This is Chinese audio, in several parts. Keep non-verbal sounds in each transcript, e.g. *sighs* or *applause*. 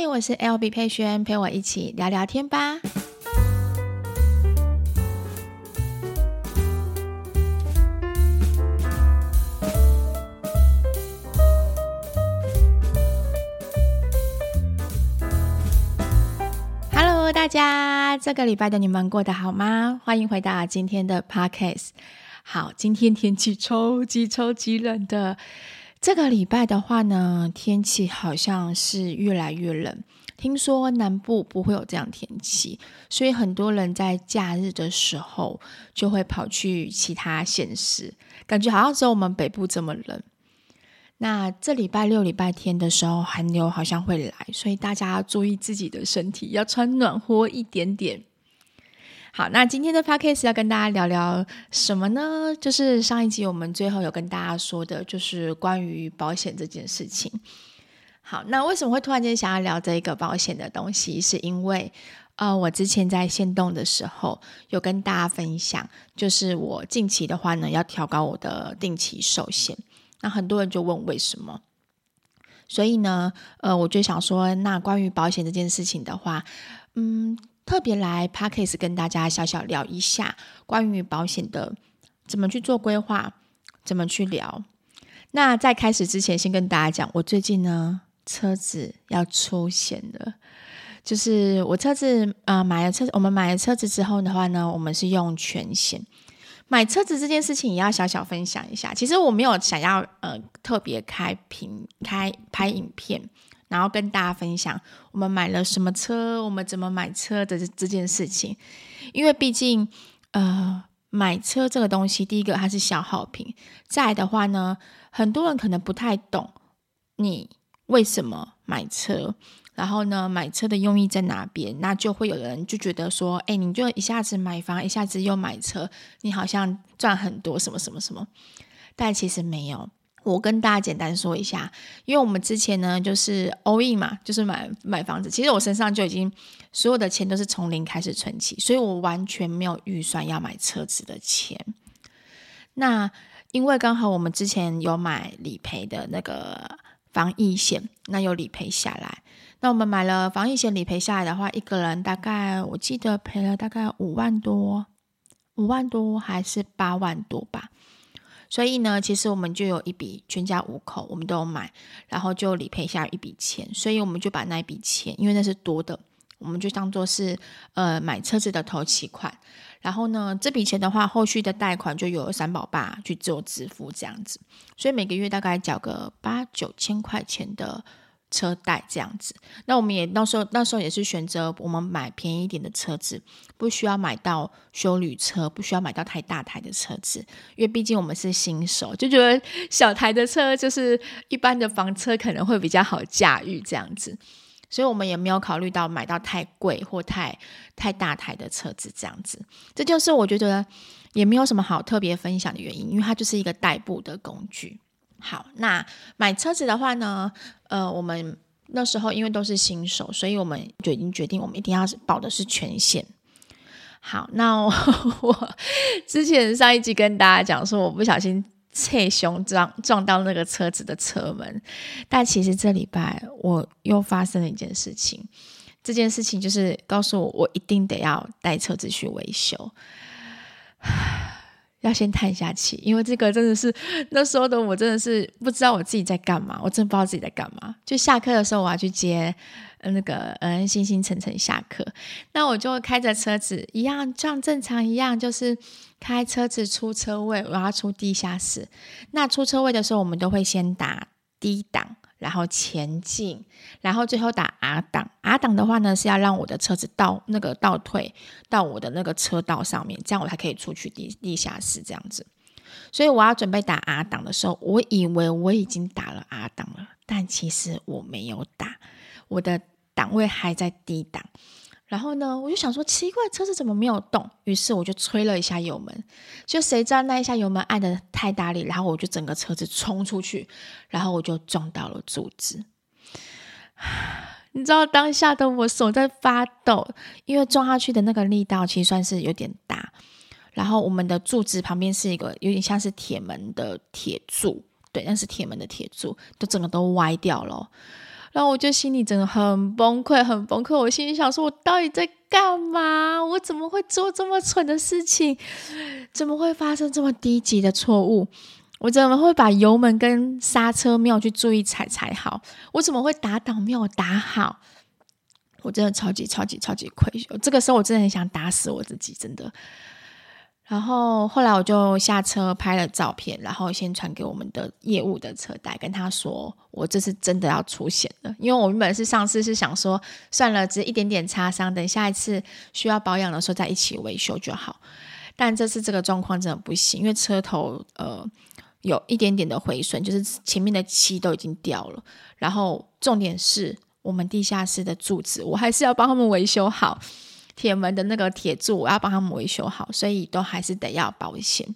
嗨，我是 LB 佩萱，陪我一起聊聊天吧。Hello，大家，这个礼拜的你们过得好吗？欢迎回到今天的 Podcast。好，今天天气超级超级冷的。这个礼拜的话呢，天气好像是越来越冷。听说南部不会有这样天气，所以很多人在假日的时候就会跑去其他县市，感觉好像只有我们北部这么冷。那这礼拜六、礼拜天的时候，寒流好像会来，所以大家要注意自己的身体，要穿暖和一点点。好，那今天的 podcast 要跟大家聊聊什么呢？就是上一集我们最后有跟大家说的，就是关于保险这件事情。好，那为什么会突然间想要聊这个保险的东西？是因为呃，我之前在限动的时候有跟大家分享，就是我近期的话呢，要调高我的定期寿险。那很多人就问为什么？所以呢，呃，我就想说，那关于保险这件事情的话，嗯。特别来 Podcast 跟大家小小聊一下关于保险的怎么去做规划，怎么去聊。那在开始之前，先跟大家讲，我最近呢车子要出险了，就是我车子呃买了车，我们买了车子之后的话呢，我们是用全险。买车子这件事情也要小小分享一下。其实我没有想要呃特别开屏开拍影片。然后跟大家分享我们买了什么车，我们怎么买车的这这件事情，因为毕竟，呃，买车这个东西，第一个它是消耗品，再的话呢，很多人可能不太懂你为什么买车，然后呢，买车的用意在哪边，那就会有人就觉得说，哎，你就一下子买房，一下子又买车，你好像赚很多什么什么什么，但其实没有。我跟大家简单说一下，因为我们之前呢就是 all in 嘛，就是买买房子。其实我身上就已经所有的钱都是从零开始存起，所以我完全没有预算要买车子的钱。那因为刚好我们之前有买理赔的那个防疫险，那有理赔下来。那我们买了防疫险理赔下来的话，一个人大概我记得赔了大概五万多，五万多还是八万多吧。所以呢，其实我们就有一笔，全家五口我们都有买，然后就理赔下一笔钱，所以我们就把那一笔钱，因为那是多的，我们就当做是呃买车子的头期款。然后呢，这笔钱的话，后续的贷款就有三宝爸去做支付这样子，所以每个月大概缴个八九千块钱的。车贷这样子，那我们也那时候那时候也是选择我们买便宜一点的车子，不需要买到休旅车，不需要买到太大台的车子，因为毕竟我们是新手，就觉得小台的车就是一般的房车可能会比较好驾驭这样子，所以我们也没有考虑到买到太贵或太太大台的车子这样子，这就是我觉得也没有什么好特别分享的原因，因为它就是一个代步的工具。好，那买车子的话呢，呃，我们那时候因为都是新手，所以我们就已经决定，我们一定要保的是全险。好，那我，*laughs* 我之前上一集跟大家讲说，我不小心侧胸撞撞到那个车子的车门，但其实这礼拜我又发生了一件事情，这件事情就是告诉我，我一定得要带车子去维修。要先叹一下气，因为这个真的是那时候的我真的是不知道我自己在干嘛，我真的不知道自己在干嘛。就下课的时候，我要去接那个嗯，星星晨晨下课，那我就开着车子一样，像正常一样，就是开车子出车位，我要出地下室。那出车位的时候，我们都会先打低档。然后前进，然后最后打 R 档。R 档的话呢，是要让我的车子倒那个倒退到我的那个车道上面，这样我才可以出去地地下室这样子。所以我要准备打 R 档的时候，我以为我已经打了 R 档了，但其实我没有打，我的档位还在低档。然后呢，我就想说奇怪，车子怎么没有动？于是我就催了一下油门，就谁知道那一下油门按得太大力，然后我就整个车子冲出去，然后我就撞到了柱子。*sighs* 你知道当下的我手在发抖，因为撞下去的那个力道其实算是有点大。然后我们的柱子旁边是一个有点像是铁门的铁柱，对，那是铁门的铁柱，都整个都歪掉了。然后我就心里真的很崩溃，很崩溃。我心里想说，我到底在干嘛？我怎么会做这么蠢的事情？怎么会发生这么低级的错误？我怎么会把油门跟刹车没有去注意踩踩好？我怎么会打档没有打好？我真的超级超级超级愧疚。这个时候我真的很想打死我自己，真的。然后后来我就下车拍了照片，然后先传给我们的业务的车贷，跟他说我这次真的要出险了。因为我原本是上次是想说算了，只一点点擦伤，等下一次需要保养的时候再一起维修就好。但这次这个状况真的不行，因为车头呃。有一点点的毁损，就是前面的漆都已经掉了。然后重点是我们地下室的柱子，我还是要帮他们维修好。铁门的那个铁柱，我要帮他们维修好，所以都还是得要保险。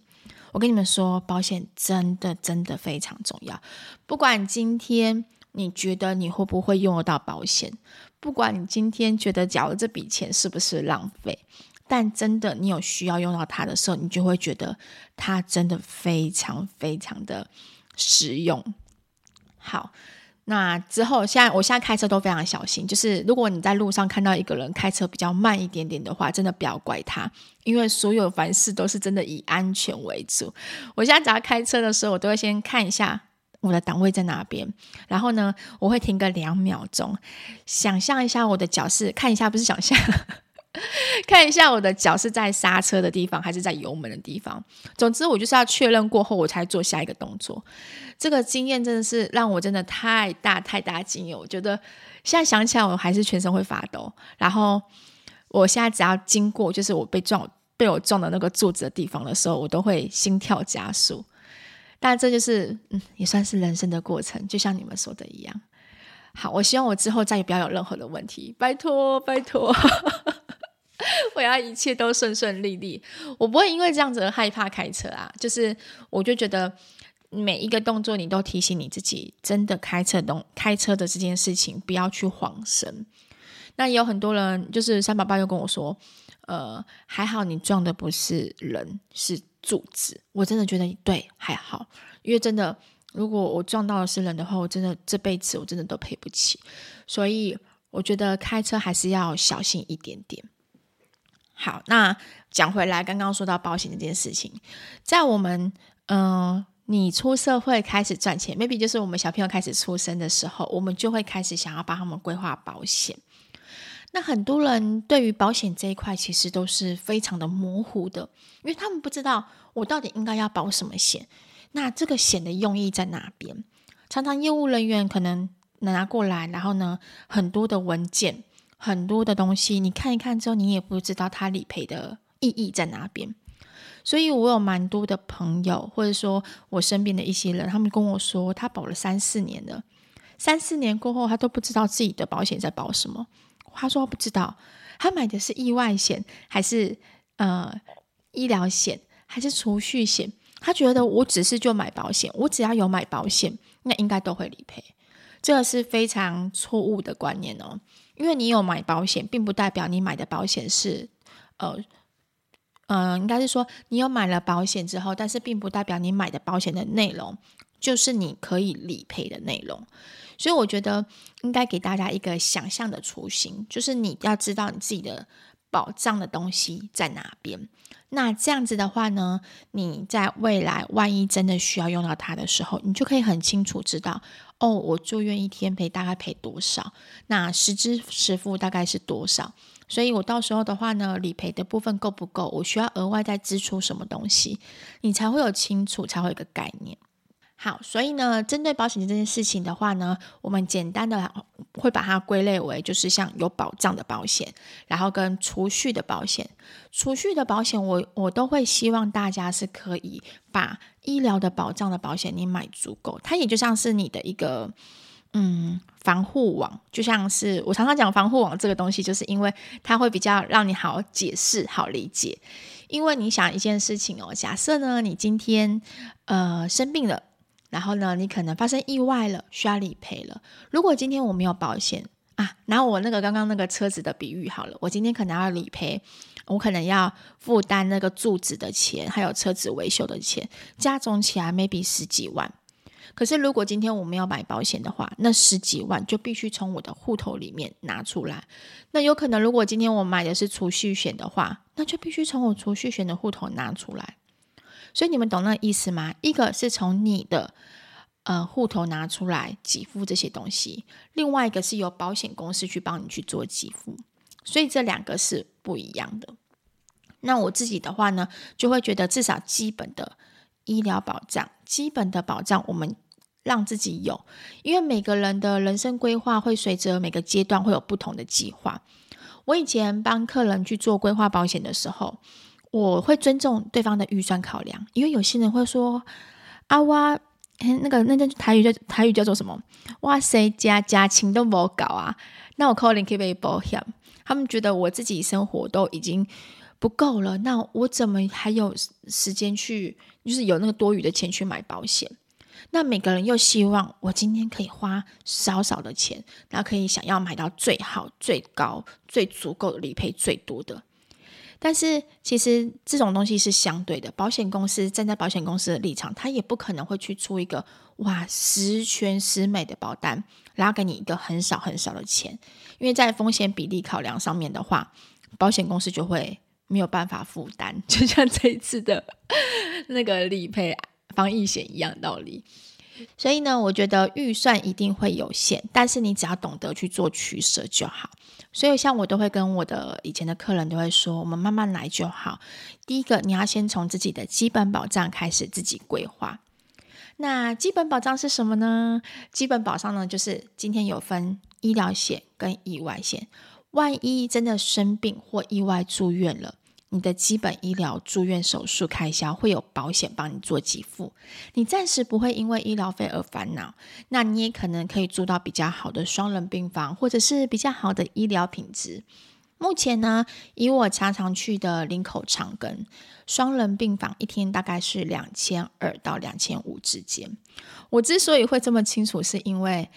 我跟你们说，保险真的真的非常重要。不管今天你觉得你会不会用得到保险，不管你今天觉得缴了这笔钱是不是浪费。但真的，你有需要用到它的时候，你就会觉得它真的非常非常的实用。好，那之后，现在我现在开车都非常小心。就是如果你在路上看到一个人开车比较慢一点点的话，真的不要怪他，因为所有凡事都是真的以安全为主。我现在只要开车的时候，我都会先看一下我的档位在哪边，然后呢，我会停个两秒钟，想象一下我的脚是，看一下不是想象。*laughs* 看一下我的脚是在刹车的地方还是在油门的地方。总之，我就是要确认过后，我才做下一个动作。这个经验真的是让我真的太大太大经验。我觉得现在想起来，我还是全身会发抖。然后我现在只要经过，就是我被撞被我撞的那个柱子的地方的时候，我都会心跳加速。但这就是嗯，也算是人生的过程，就像你们说的一样。好，我希望我之后再也不要有任何的问题，拜托拜托。*laughs* 我要一切都顺顺利利，我不会因为这样子而害怕开车啊。就是我就觉得每一个动作你都提醒你自己，真的开车动开车的这件事情不要去晃神。那也有很多人，就是三宝爸又跟我说，呃，还好你撞的不是人，是柱子。我真的觉得对，还好，因为真的如果我撞到的是人的话，我真的这辈子我真的都赔不起。所以我觉得开车还是要小心一点点。好，那讲回来，刚刚说到保险这件事情，在我们嗯、你出社会开始赚钱，maybe 就是我们小朋友开始出生的时候，我们就会开始想要帮他们规划保险。那很多人对于保险这一块其实都是非常的模糊的，因为他们不知道我到底应该要保什么险，那这个险的用意在哪边？常常业务人员可能拿过来，然后呢，很多的文件。很多的东西，你看一看之后，你也不知道它理赔的意义在哪边。所以我有蛮多的朋友，或者说我身边的一些人，他们跟我说，他保了三四年了，三四年过后，他都不知道自己的保险在保什么。他说不知道，他买的是意外险，还是呃医疗险，还是储蓄险？他觉得我只是就买保险，我只要有买保险，那应该都会理赔。这个是非常错误的观念哦。因为你有买保险，并不代表你买的保险是，呃，呃，应该是说你有买了保险之后，但是并不代表你买的保险的内容就是你可以理赔的内容。所以我觉得应该给大家一个想象的雏形，就是你要知道你自己的保障的东西在哪边。那这样子的话呢，你在未来万一真的需要用到它的时候，你就可以很清楚知道。哦，我住院一天赔大概赔多少？那实支实付大概是多少？所以我到时候的话呢，理赔的部分够不够？我需要额外再支出什么东西？你才会有清楚，才会有个概念。好，所以呢，针对保险这件事情的话呢，我们简单的会把它归类为，就是像有保障的保险，然后跟储蓄的保险。储蓄的保险，我我都会希望大家是可以把医疗的保障的保险你买足够，它也就像是你的一个嗯防护网，就像是我常常讲防护网这个东西，就是因为它会比较让你好解释、好理解。因为你想一件事情哦，假设呢，你今天呃生病了。然后呢，你可能发生意外了，需要理赔了。如果今天我没有保险啊，拿我那个刚刚那个车子的比喻好了，我今天可能要理赔，我可能要负担那个柱子的钱，还有车子维修的钱，加总起来 maybe 十几万。可是如果今天我们要买保险的话，那十几万就必须从我的户头里面拿出来。那有可能，如果今天我买的是储蓄险的话，那就必须从我储蓄险的户头拿出来。所以你们懂那意思吗？一个是从你的呃户头拿出来给付这些东西，另外一个是由保险公司去帮你去做给付。所以这两个是不一样的。那我自己的话呢，就会觉得至少基本的医疗保障，基本的保障我们让自己有，因为每个人的人生规划会随着每个阶段会有不同的计划。我以前帮客人去做规划保险的时候，我会尊重对方的预算考量，因为有些人会说啊哇，那个那个台语叫台语叫做什么？哇塞，家家情都没搞啊，那我可能可以保险。他们觉得我自己生活都已经不够了，那我怎么还有时间去，就是有那个多余的钱去买保险？那每个人又希望我今天可以花少少的钱，然后可以想要买到最好、最高、最足够的理赔最多的。但是其实这种东西是相对的，保险公司站在保险公司的立场，他也不可能会去出一个哇十全十美的保单，然后给你一个很少很少的钱，因为在风险比例考量上面的话，保险公司就会没有办法负担，*laughs* 就像这一次的 *laughs* 那个理赔防疫险一样道理。所以呢，我觉得预算一定会有限，但是你只要懂得去做取舍就好。所以，像我都会跟我的以前的客人都会说，我们慢慢来就好。第一个，你要先从自己的基本保障开始自己规划。那基本保障是什么呢？基本保障呢，就是今天有分医疗险跟意外险，万一真的生病或意外住院了。你的基本医疗住院手术开销会有保险帮你做给付，你暂时不会因为医疗费而烦恼。那你也可能可以住到比较好的双人病房，或者是比较好的医疗品质。目前呢，以我常常去的林口长庚双人病房，一天大概是两千二到两千五之间。我之所以会这么清楚，是因为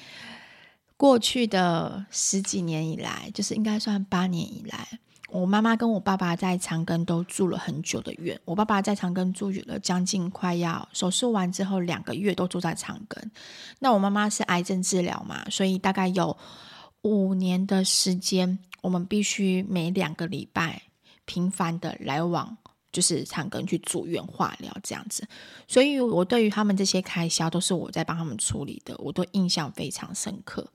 过去的十几年以来，就是应该算八年以来。我妈妈跟我爸爸在长庚都住了很久的院。我爸爸在长庚住了将近快要手术完之后两个月都住在长庚。那我妈妈是癌症治疗嘛，所以大概有五年的时间，我们必须每两个礼拜频繁的来往，就是长庚去住院化疗这样子。所以我对于他们这些开销都是我在帮他们处理的，我都印象非常深刻。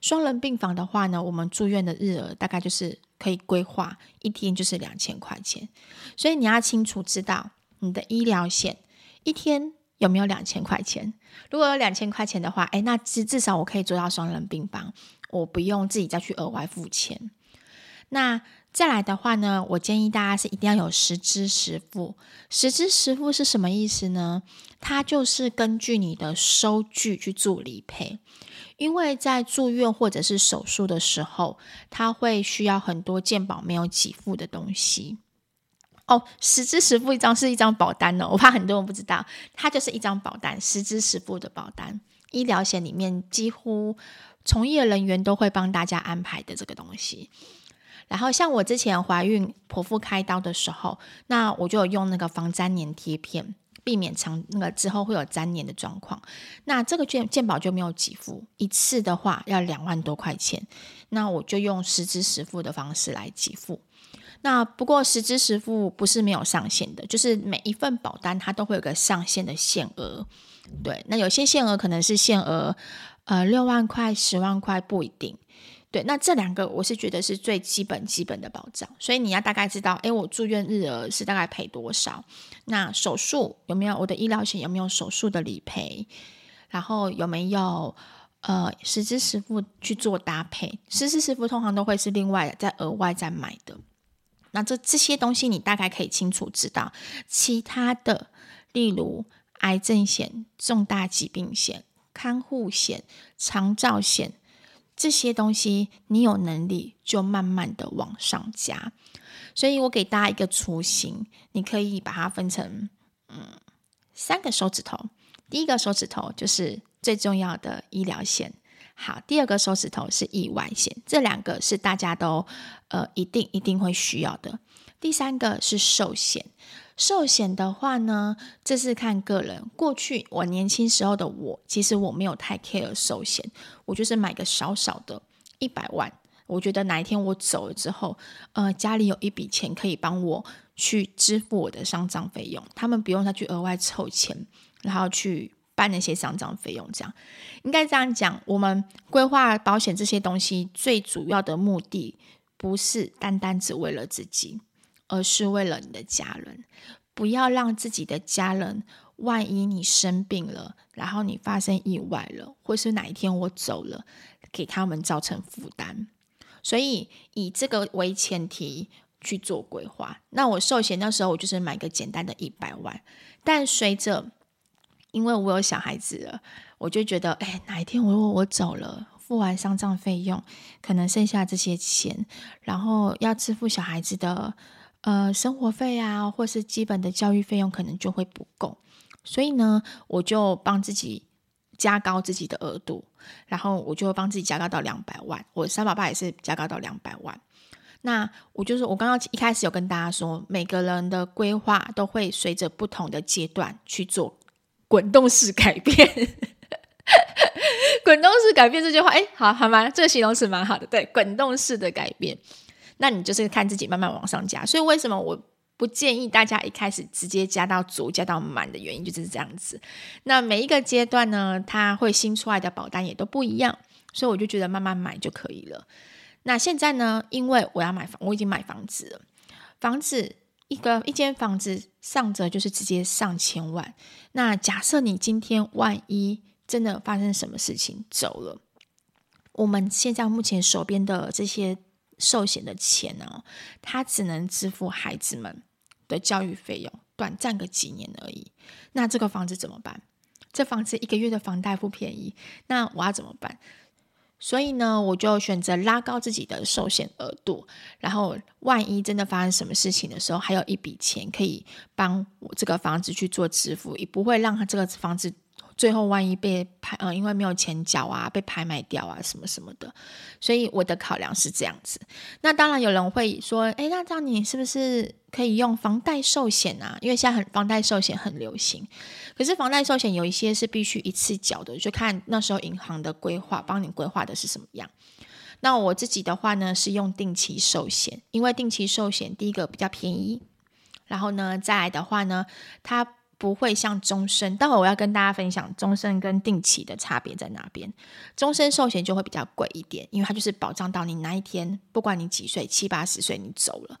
双人病房的话呢，我们住院的日额大概就是。可以规划一天就是两千块钱，所以你要清楚知道你的医疗险一天有没有两千块钱。如果有两千块钱的话，诶，那至至少我可以做到双人病房，我不用自己再去额外付钱。那再来的话呢，我建议大家是一定要有实支实付。实支实付是什么意思呢？它就是根据你的收据去做理赔。因为在住院或者是手术的时候，他会需要很多健保没有给付的东西。哦，实支实付一张是一张保单呢，我怕很多人不知道，它就是一张保单，实支实付的保单。医疗险里面几乎从业人员都会帮大家安排的这个东西。然后像我之前怀孕剖腹开刀的时候，那我就有用那个防粘连贴片。避免长那个之后会有粘连的状况，那这个健健保就没有给付，一次的话要两万多块钱，那我就用实支实付的方式来给付。那不过实支实付不是没有上限的，就是每一份保单它都会有个上限的限额，对，那有些限额可能是限额呃六万块、十万块不一定。对，那这两个我是觉得是最基本基本的保障，所以你要大概知道，诶，我住院日额是大概赔多少？那手术有没有？我的医疗险有没有手术的理赔？然后有没有呃实支实付去做搭配？实支实付通常都会是另外再额外再买的。那这这些东西你大概可以清楚知道。其他的，例如癌症险、重大疾病险、看护险、长照险。这些东西你有能力就慢慢的往上加，所以我给大家一个雏形，你可以把它分成嗯三个手指头。第一个手指头就是最重要的医疗险，好，第二个手指头是意外险，这两个是大家都呃一定一定会需要的。第三个是寿险，寿险的话呢，这是看个人。过去我年轻时候的我，其实我没有太 care 寿险，我就是买个少少的一百万。我觉得哪一天我走了之后，呃，家里有一笔钱可以帮我去支付我的丧葬费用，他们不用再去额外凑钱，然后去办那些丧葬费用。这样应该这样讲，我们规划保险这些东西最主要的目的，不是单单只为了自己。而是为了你的家人，不要让自己的家人，万一你生病了，然后你发生意外了，或是哪一天我走了，给他们造成负担。所以以这个为前提去做规划。那我寿险那时候我就是买个简单的一百万，但随着因为我有小孩子了，我就觉得，哎，哪一天我我走了，付完丧葬费用，可能剩下这些钱，然后要支付小孩子的。呃，生活费啊，或是基本的教育费用，可能就会不够，所以呢，我就帮自己加高自己的额度，然后我就帮自己加高到两百万。我三宝爸也是加高到两百万。那我就是我刚刚一开始有跟大家说，每个人的规划都会随着不同的阶段去做滚动式改变。滚动式改变这句话，哎，好好吗？这个形容词蛮好的，对，滚动式的改变。那你就是看自己慢慢往上加，所以为什么我不建议大家一开始直接加到足、加到满的原因就是这样子。那每一个阶段呢，它会新出来的保单也都不一样，所以我就觉得慢慢买就可以了。那现在呢，因为我要买房，我已经买房子了，房子一个一间房子上折就是直接上千万。那假设你今天万一真的发生什么事情走了，我们现在目前手边的这些。寿险的钱呢，他只能支付孩子们的教育费用，短暂个几年而已。那这个房子怎么办？这房子一个月的房贷不便宜，那我要怎么办？所以呢，我就选择拉高自己的寿险额度，然后万一真的发生什么事情的时候，还有一笔钱可以帮我这个房子去做支付，也不会让他这个房子。最后万一被拍，呃，因为没有钱缴啊，被拍卖掉啊，什么什么的，所以我的考量是这样子。那当然有人会说，诶，那这样你是不是可以用房贷寿险啊？因为现在很房贷寿险很流行，可是房贷寿险有一些是必须一次缴的，就看那时候银行的规划，帮你规划的是什么样。那我自己的话呢，是用定期寿险，因为定期寿险第一个比较便宜，然后呢，再来的话呢，它。不会像终身，待会我要跟大家分享终身跟定期的差别在哪边。终身寿险就会比较贵一点，因为它就是保障到你哪一天，不管你几岁，七八十岁你走了。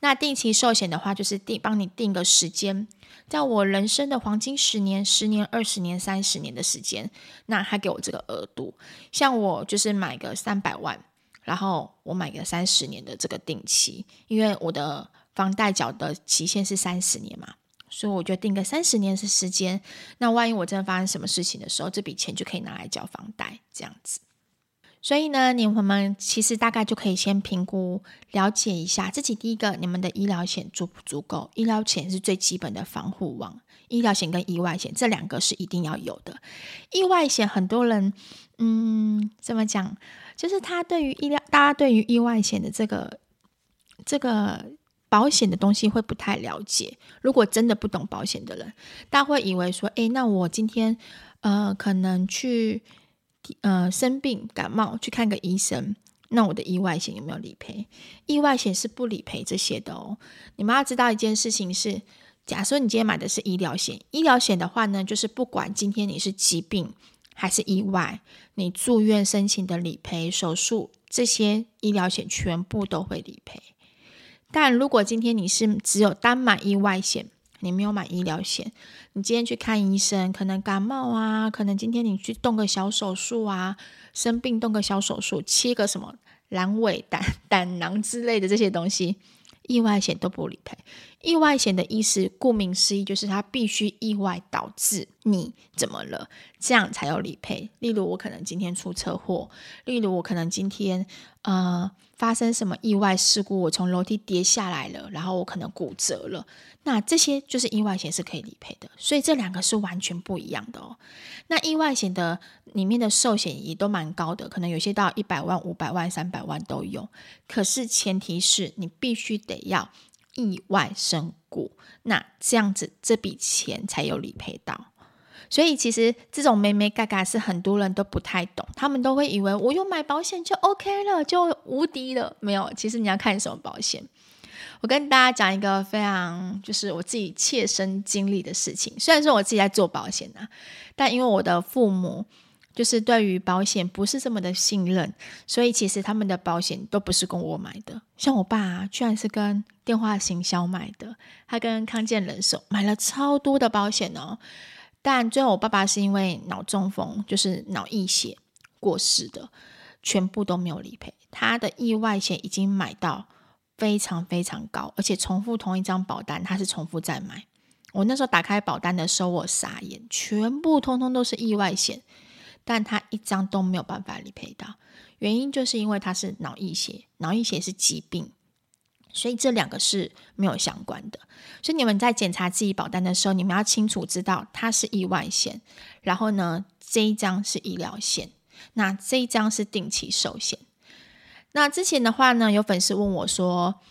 那定期寿险的话，就是定帮你定个时间，在我人生的黄金十年、十年、二十年、三十年的时间，那他给我这个额度。像我就是买个三百万，然后我买个三十年的这个定期，因为我的房贷缴的期限是三十年嘛。所以我就定个三十年的时间，那万一我真的发生什么事情的时候，这笔钱就可以拿来交房贷，这样子。所以呢，你们其实大概就可以先评估、了解一下自己。第一个，你们的医疗险足不足够？医疗险是最基本的防护网，医疗险跟意外险这两个是一定要有的。意外险很多人，嗯，怎么讲？就是他对于医疗，大家对于意外险的这个这个。保险的东西会不太了解，如果真的不懂保险的人，大家会以为说，诶，那我今天呃可能去呃生病感冒去看个医生，那我的意外险有没有理赔？意外险是不理赔这些的哦。你们要知道一件事情是，假设你今天买的是医疗险，医疗险的话呢，就是不管今天你是疾病还是意外，你住院申请的理赔、手术这些医疗险全部都会理赔。但如果今天你是只有单买意外险，你没有买医疗险，你今天去看医生，可能感冒啊，可能今天你去动个小手术啊，生病动个小手术，切个什么阑尾胆胆囊之类的这些东西，意外险都不理赔。意外险的意思，顾名思义，就是它必须意外导致你怎么了，这样才有理赔。例如我可能今天出车祸，例如我可能今天呃。发生什么意外事故？我从楼梯跌下来了，然后我可能骨折了。那这些就是意外险是可以理赔的，所以这两个是完全不一样的哦。那意外险的里面的寿险也都蛮高的，可能有些到一百万、五百万、三百万都有。可是前提是你必须得要意外身故，那这样子这笔钱才有理赔到。所以其实这种眉眉角角是很多人都不太懂，他们都会以为我有买保险就 OK 了，就无敌了。没有，其实你要看什么保险。我跟大家讲一个非常就是我自己切身经历的事情。虽然说我自己在做保险啊，但因为我的父母就是对于保险不是这么的信任，所以其实他们的保险都不是跟我买的。像我爸啊，居然是跟电话行销买的，他跟康健人寿买了超多的保险哦。但最后，我爸爸是因为脑中风，就是脑溢血过世的，全部都没有理赔。他的意外险已经买到非常非常高，而且重复同一张保单，他是重复再买。我那时候打开保单的时候，我傻眼，全部通通都是意外险，但他一张都没有办法理赔到。原因就是因为他是脑溢血，脑溢血是疾病。所以这两个是没有相关的，所以你们在检查自己保单的时候，你们要清楚知道它是意外险，然后呢，这一张是医疗险，那这一张是定期寿险。那之前的话呢，有粉丝问我说：“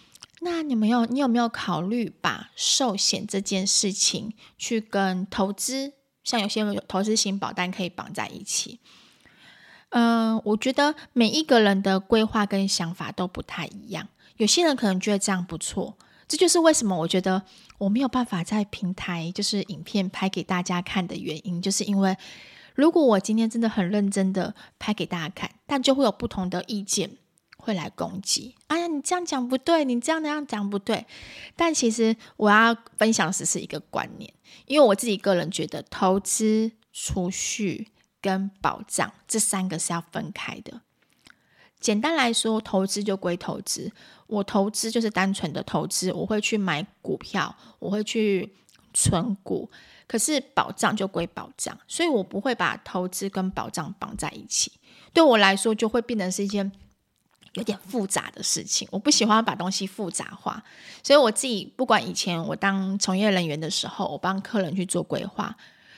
那你们有你有没有考虑把寿险这件事情去跟投资，像有些投资型保单可以绑在一起？”嗯、我觉得每一个人的规划跟想法都不太一样。有些人可能觉得这样不错，这就是为什么我觉得我没有办法在平台就是影片拍给大家看的原因，就是因为如果我今天真的很认真的拍给大家看，但就会有不同的意见会来攻击。哎呀，你这样讲不对，你这样那样讲不对。但其实我要分享的是一个观念，因为我自己个人觉得投资、储蓄跟保障这三个是要分开的。简单来说，投资就归投资。我投资就是单纯的投资，我会去买股票，我会去存股。可是保障就归保障，所以我不会把投资跟保障绑在一起。对我来说，就会变成是一件有点复杂的事情。我不喜欢把东西复杂化，所以我自己不管以前我当从业人员的时候，我帮客人去做规划。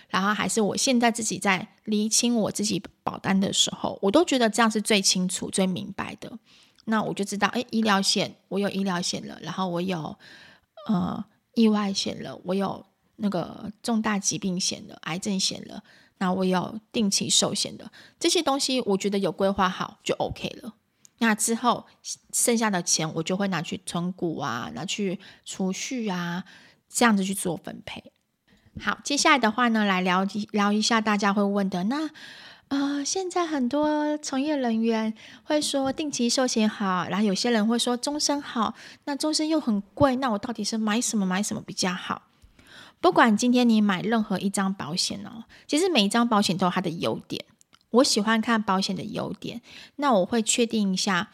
然后还是我现在自己在厘清我自己保单的时候，我都觉得这样是最清楚、最明白的。那我就知道，哎，医疗险我有医疗险了，然后我有呃意外险了，我有那个重大疾病险了、癌症险了，那我有定期寿险的这些东西，我觉得有规划好就 OK 了。那之后剩下的钱，我就会拿去存股啊，拿去储蓄啊，这样子去做分配。好，接下来的话呢，来聊聊一下大家会问的那，呃，现在很多从业人员会说定期寿险好，然后有些人会说终身好，那终身又很贵，那我到底是买什么买什么比较好？不管今天你买任何一张保险哦，其实每一张保险都有它的优点，我喜欢看保险的优点，那我会确定一下。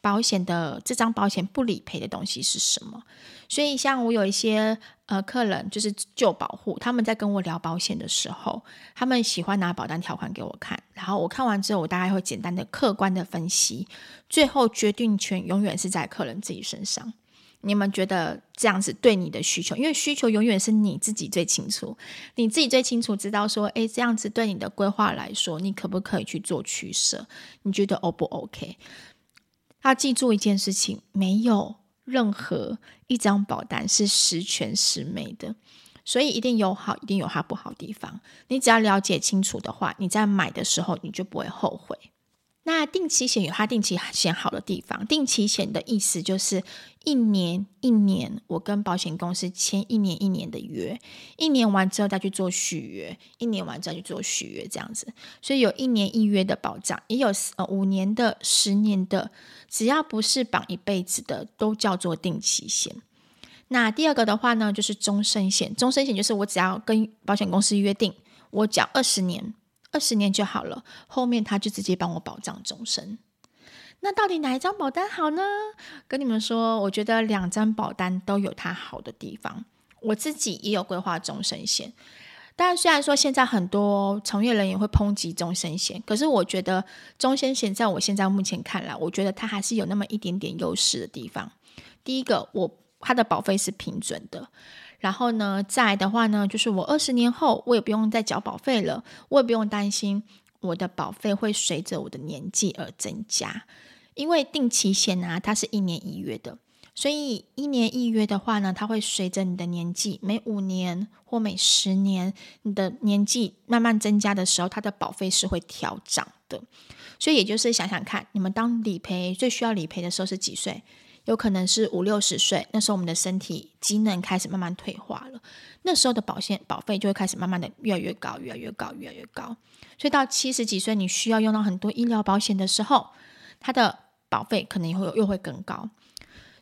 保险的这张保险不理赔的东西是什么？所以像我有一些呃客人，就是旧保户，他们在跟我聊保险的时候，他们喜欢拿保单条款给我看，然后我看完之后，我大概会简单的客观的分析，最后决定权永远是在客人自己身上。你们觉得这样子对你的需求？因为需求永远是你自己最清楚，你自己最清楚知道说，诶，这样子对你的规划来说，你可不可以去做取舍？你觉得 O 不 OK？要记住一件事情，没有任何一张保单是十全十美的，所以一定有好，一定有它不好的地方。你只要了解清楚的话，你在买的时候你就不会后悔。那定期险有它定期险好的地方，定期险的意思就是一年一年，我跟保险公司签一年一年的约，一年完之后再去做续约，一年完之后去做续约这样子，所以有一年一约的保障，也有呃五年的、十年的，只要不是绑一辈子的，都叫做定期险。那第二个的话呢，就是终身险，终身险就是我只要跟保险公司约定，我缴二十年。二十年就好了，后面他就直接帮我保障终身。那到底哪一张保单好呢？跟你们说，我觉得两张保单都有它好的地方。我自己也有规划终身险，但虽然说现在很多从业人员会抨击终身险，可是我觉得终身险在我现在目前看来，我觉得它还是有那么一点点优势的地方。第一个，我它的保费是平准的。然后呢，再的话呢，就是我二十年后我也不用再缴保费了，我也不用担心我的保费会随着我的年纪而增加，因为定期险啊，它是一年一月的，所以一年一约的话呢，它会随着你的年纪，每五年或每十年，你的年纪慢慢增加的时候，它的保费是会调涨的。所以也就是想想看，你们当理赔最需要理赔的时候是几岁？有可能是五六十岁，那时候我们的身体机能开始慢慢退化了，那时候的保险保费就会开始慢慢的越来越高，越来越高，越来越高。所以到七十几岁，你需要用到很多医疗保险的时候，它的保费可能又会又会更高。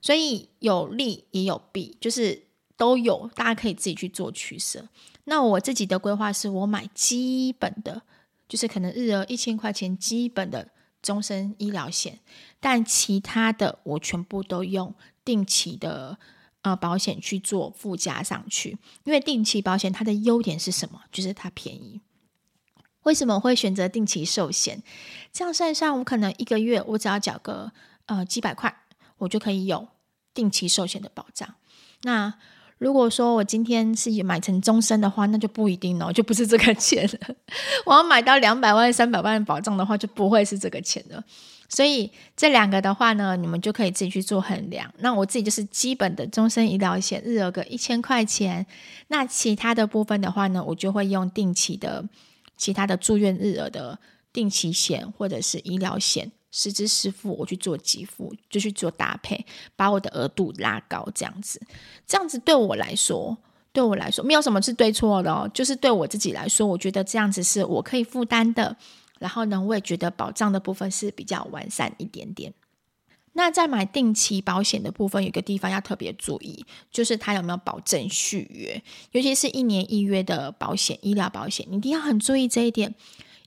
所以有利也有弊，就是都有，大家可以自己去做取舍。那我自己的规划是我买基本的，就是可能日额一千块钱基本的终身医疗险，但其他的我全部都用定期的呃保险去做附加上去。因为定期保险它的优点是什么？就是它便宜。为什么会选择定期寿险？这样算上，我可能一个月我只要缴个呃几百块，我就可以有。定期寿险的保障，那如果说我今天是买成终身的话，那就不一定哦，就不是这个钱了。*laughs* 我要买到两百万、三百万的保障的话，就不会是这个钱了。所以这两个的话呢，你们就可以自己去做衡量。那我自己就是基本的终身医疗险，日额个一千块钱。那其他的部分的话呢，我就会用定期的、其他的住院日额的定期险或者是医疗险。实支实付，我去做给付，就去做搭配，把我的额度拉高，这样子，这样子对我来说，对我来说没有什么是对错的哦，就是对我自己来说，我觉得这样子是我可以负担的。然后呢，我也觉得保障的部分是比较完善一点点。那在买定期保险的部分，有个地方要特别注意，就是它有没有保证续约，尤其是一年一约的保险，医疗保险，你一定要很注意这一点。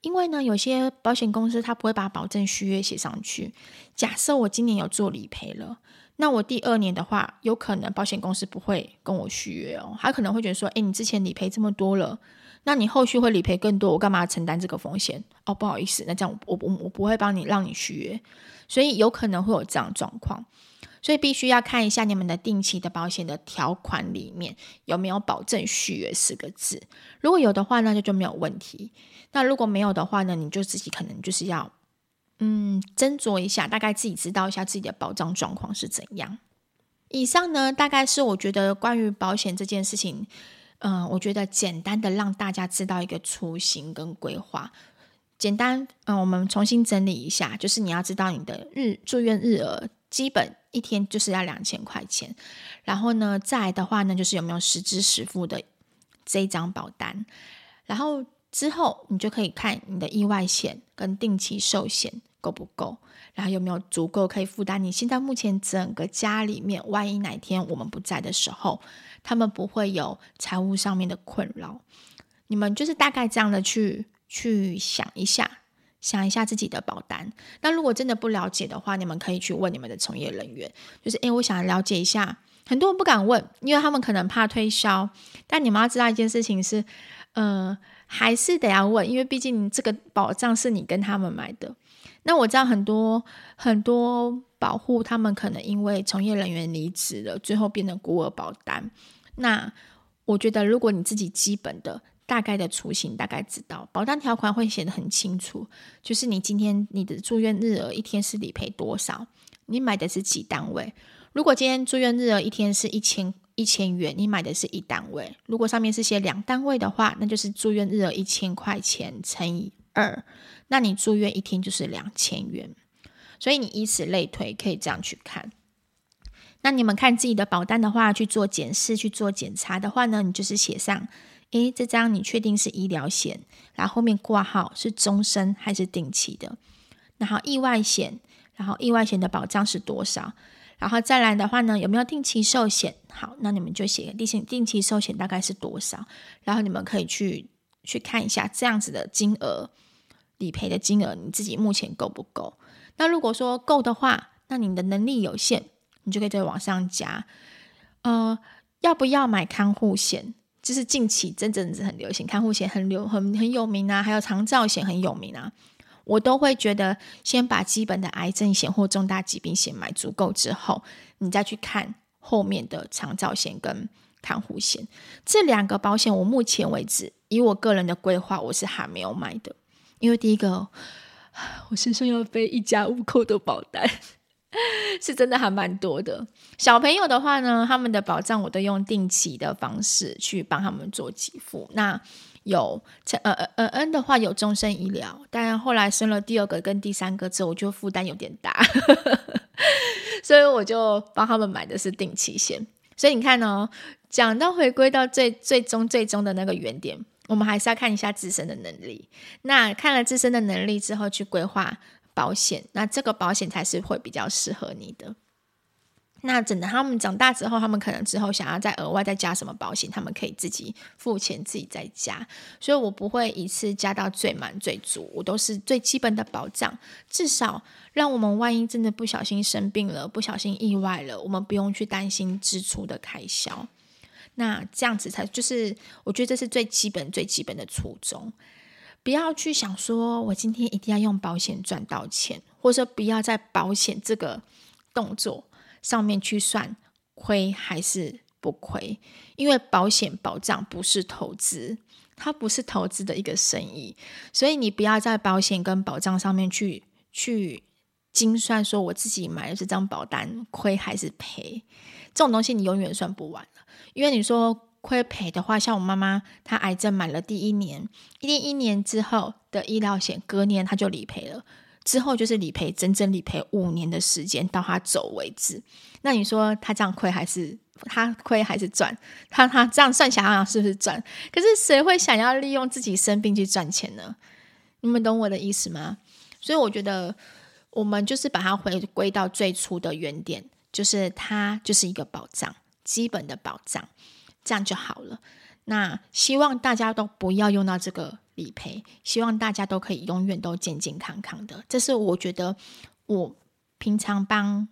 因为呢，有些保险公司他不会把保证续约写上去。假设我今年有做理赔了，那我第二年的话，有可能保险公司不会跟我续约哦，他可能会觉得说，诶，你之前理赔这么多了，那你后续会理赔更多，我干嘛承担这个风险？哦，不好意思，那这样我我我不会帮你让你续约，所以有可能会有这样状况。所以必须要看一下你们的定期的保险的条款里面有没有保证续约四个字。如果有的话，那就就没有问题。那如果没有的话呢，你就自己可能就是要嗯斟酌一下，大概自己知道一下自己的保障状况是怎样。以上呢，大概是我觉得关于保险这件事情，嗯、我觉得简单的让大家知道一个雏形跟规划。简单，嗯、我们重新整理一下，就是你要知道你的日住院日额。基本一天就是要两千块钱，然后呢，再来的话呢，就是有没有实支实付的这一张保单，然后之后你就可以看你的意外险跟定期寿险够不够，然后有没有足够可以负担你现在目前整个家里面，万一哪天我们不在的时候，他们不会有财务上面的困扰。你们就是大概这样的去去想一下。想一下自己的保单。那如果真的不了解的话，你们可以去问你们的从业人员。就是，诶，我想了解一下。很多人不敢问，因为他们可能怕推销。但你们要知道一件事情是，呃，还是得要问，因为毕竟这个保障是你跟他们买的。那我知道很多很多保护，他们可能因为从业人员离职了，最后变成孤儿保单。那我觉得，如果你自己基本的。大概的雏形大概知道，保单条款会写得很清楚，就是你今天你的住院日额一天是理赔多少，你买的是几单位。如果今天住院日额一天是一千一千元，你买的是一单位。如果上面是写两单位的话，那就是住院日额一千块钱乘以二，那你住院一天就是两千元。所以你以此类推，可以这样去看。那你们看自己的保单的话，去做检视、去做检查的话呢，你就是写上。诶，这张你确定是医疗险，然后后面挂号是终身还是定期的？然后意外险，然后意外险的保障是多少？然后再来的话呢，有没有定期寿险？好，那你们就写定期定期寿险大概是多少？然后你们可以去去看一下这样子的金额，理赔的金额你自己目前够不够？那如果说够的话，那你的能力有限，你就可以再往上加。呃，要不要买看护险？就是近期真正是很流行，看护险很流很很有名啊，还有长照险很有名啊。我都会觉得先把基本的癌症险或重大疾病险买足够之后，你再去看后面的长照险跟看护险。这两个保险，我目前为止以我个人的规划，我是还没有买的，因为第一个 *sighs* 我身上要背一家五口的保单，*laughs* 是真的还蛮多的。小朋友的话呢，他们的保障我都用定期的方式去帮他们做给付。那有呃呃呃恩的话有终身医疗，但后来生了第二个跟第三个之后，我就负担有点大，*laughs* 所以我就帮他们买的是定期险。所以你看哦，讲到回归到最最终最终的那个原点，我们还是要看一下自身的能力。那看了自身的能力之后，去规划保险，那这个保险才是会比较适合你的。那等到他们长大之后，他们可能之后想要再额外再加什么保险，他们可以自己付钱自己再加。所以我不会一次加到最满最足，我都是最基本的保障，至少让我们万一真的不小心生病了，不小心意外了，我们不用去担心支出的开销。那这样子才就是，我觉得这是最基本最基本的初衷。不要去想说我今天一定要用保险赚到钱，或者说不要在保险这个动作。上面去算亏还是不亏？因为保险保障不是投资，它不是投资的一个生意，所以你不要在保险跟保障上面去去精算，说我自己买的这张保单亏还是赔？这种东西你永远算不完。因为你说亏赔的话，像我妈妈，她癌症买了第一年，一一年之后的医疗险，隔年她就理赔了。之后就是理赔，整整理赔五年的时间到她走为止。那你说她这样亏还是她亏还是赚？她她这样算想想是不是赚？可是谁会想要利用自己生病去赚钱呢？你们懂我的意思吗？所以我觉得我们就是把它回归到最初的原点，就是它就是一个保障，基本的保障，这样就好了。那希望大家都不要用到这个理赔，希望大家都可以永远都健健康康的。这是我觉得我平常帮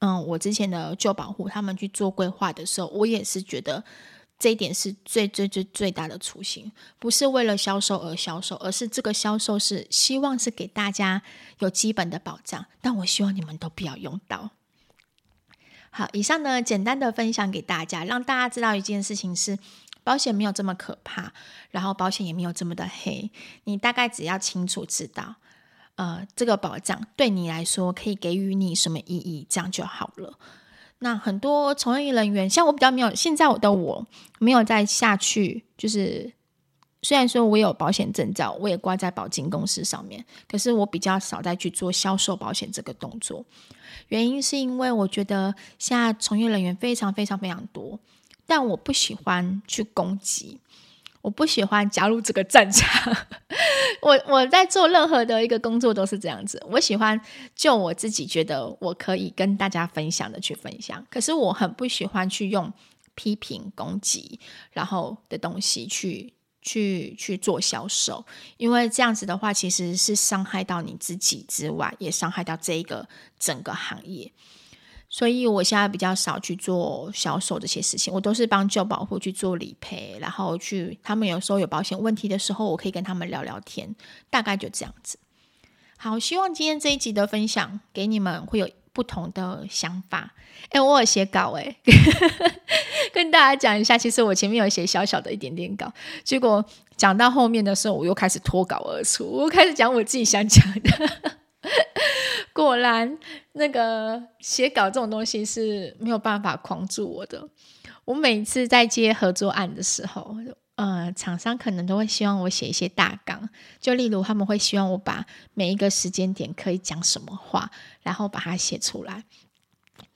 嗯我之前的旧保户他们去做规划的时候，我也是觉得这一点是最最最最大的初心，不是为了销售而销售，而是这个销售是希望是给大家有基本的保障。但我希望你们都不要用到。好，以上呢简单的分享给大家，让大家知道一件事情是。保险没有这么可怕，然后保险也没有这么的黑。你大概只要清楚知道，呃，这个保障对你来说可以给予你什么意义，这样就好了。那很多从业人员，像我比较没有，现在我的我没有再下去，就是虽然说我有保险证照，我也挂在保金公司上面，可是我比较少再去做销售保险这个动作。原因是因为我觉得现在从业人员非常非常非常多。但我不喜欢去攻击，我不喜欢加入这个战场。*laughs* 我我在做任何的一个工作都是这样子，我喜欢就我自己觉得我可以跟大家分享的去分享。可是我很不喜欢去用批评、攻击，然后的东西去去去做销售，因为这样子的话其实是伤害到你自己之外，也伤害到这一个整个行业。所以我现在比较少去做销售这些事情，我都是帮旧保户去做理赔，然后去他们有时候有保险问题的时候，我可以跟他们聊聊天，大概就这样子。好，希望今天这一集的分享给你们会有不同的想法。哎，我有写稿哎，*laughs* 跟大家讲一下，其实我前面有写小小的一点点稿，结果讲到后面的时候，我又开始脱稿而出，我开始讲我自己想讲的。*laughs* 果然，那个写稿这种东西是没有办法框住我的。我每次在接合作案的时候，呃，厂商可能都会希望我写一些大纲，就例如他们会希望我把每一个时间点可以讲什么话，然后把它写出来。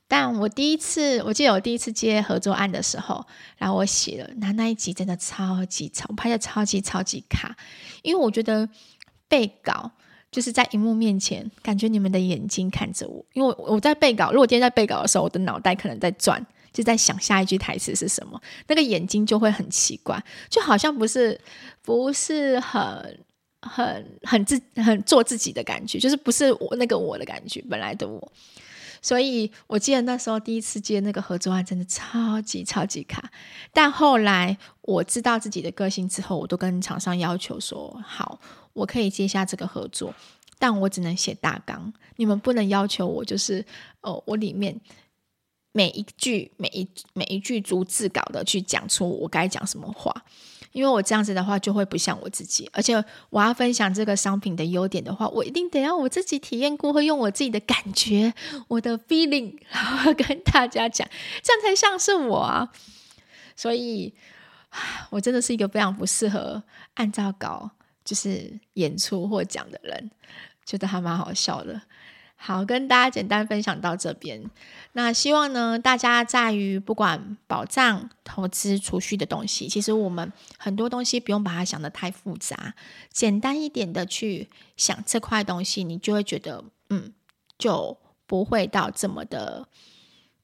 但我第一次，我记得我第一次接合作案的时候，然后我写了，那那一集真的超级长，拍的超级超级卡，因为我觉得背稿。就是在荧幕面前，感觉你们的眼睛看着我，因为我我在背稿。如果今天在背稿的时候，我的脑袋可能在转，就在想下一句台词是什么，那个眼睛就会很奇怪，就好像不是不是很很很自很做自己的感觉，就是不是我那个我的感觉，本来的我。所以我记得那时候第一次接那个合作案，真的超级超级卡。但后来我知道自己的个性之后，我都跟厂商要求说好。我可以接下这个合作，但我只能写大纲。你们不能要求我，就是哦，我里面每一句、每一每一句逐字稿的去讲出我该讲什么话。因为我这样子的话就会不像我自己，而且我要分享这个商品的优点的话，我一定得要我自己体验过，会用我自己的感觉、我的 feeling，然后跟大家讲，这样才像是我啊。所以，我真的是一个非常不适合按照稿就是演出或讲的人，觉得还蛮好笑的。好，跟大家简单分享到这边。那希望呢，大家在于不管保障、投资、储蓄的东西，其实我们很多东西不用把它想得太复杂，简单一点的去想这块东西，你就会觉得，嗯，就不会到这么的，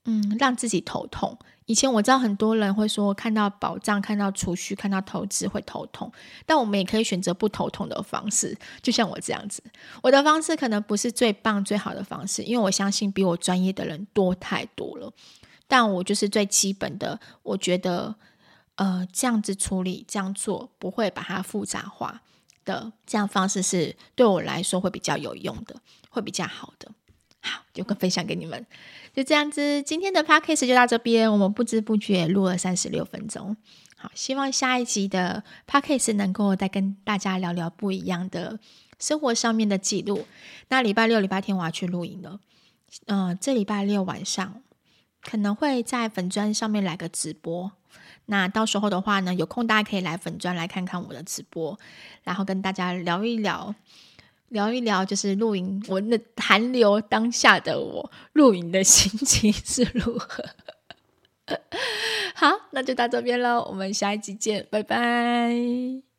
嗯，让自己头痛。以前我知道很多人会说，看到保障、看到储蓄、看到投资会头痛，但我们也可以选择不头痛的方式。就像我这样子，我的方式可能不是最棒、最好的方式，因为我相信比我专业的人多太多了。但我就是最基本的，我觉得，呃，这样子处理、这样做不会把它复杂化的这样方式是对我来说会比较有用的，会比较好的。好，就分享给你们。就这样子，今天的 podcast 就到这边。我们不知不觉录了三十六分钟。好，希望下一集的 podcast 能够再跟大家聊聊不一样的生活上面的记录。那礼拜六、礼拜天我要去露营了。嗯、这礼拜六晚上可能会在粉砖上面来个直播。那到时候的话呢，有空大家可以来粉砖来看看我的直播，然后跟大家聊一聊。聊一聊，就是露营，我那寒流当下的我，露营的心情是如何？*laughs* 好，那就到这边喽，我们下一集见，拜拜。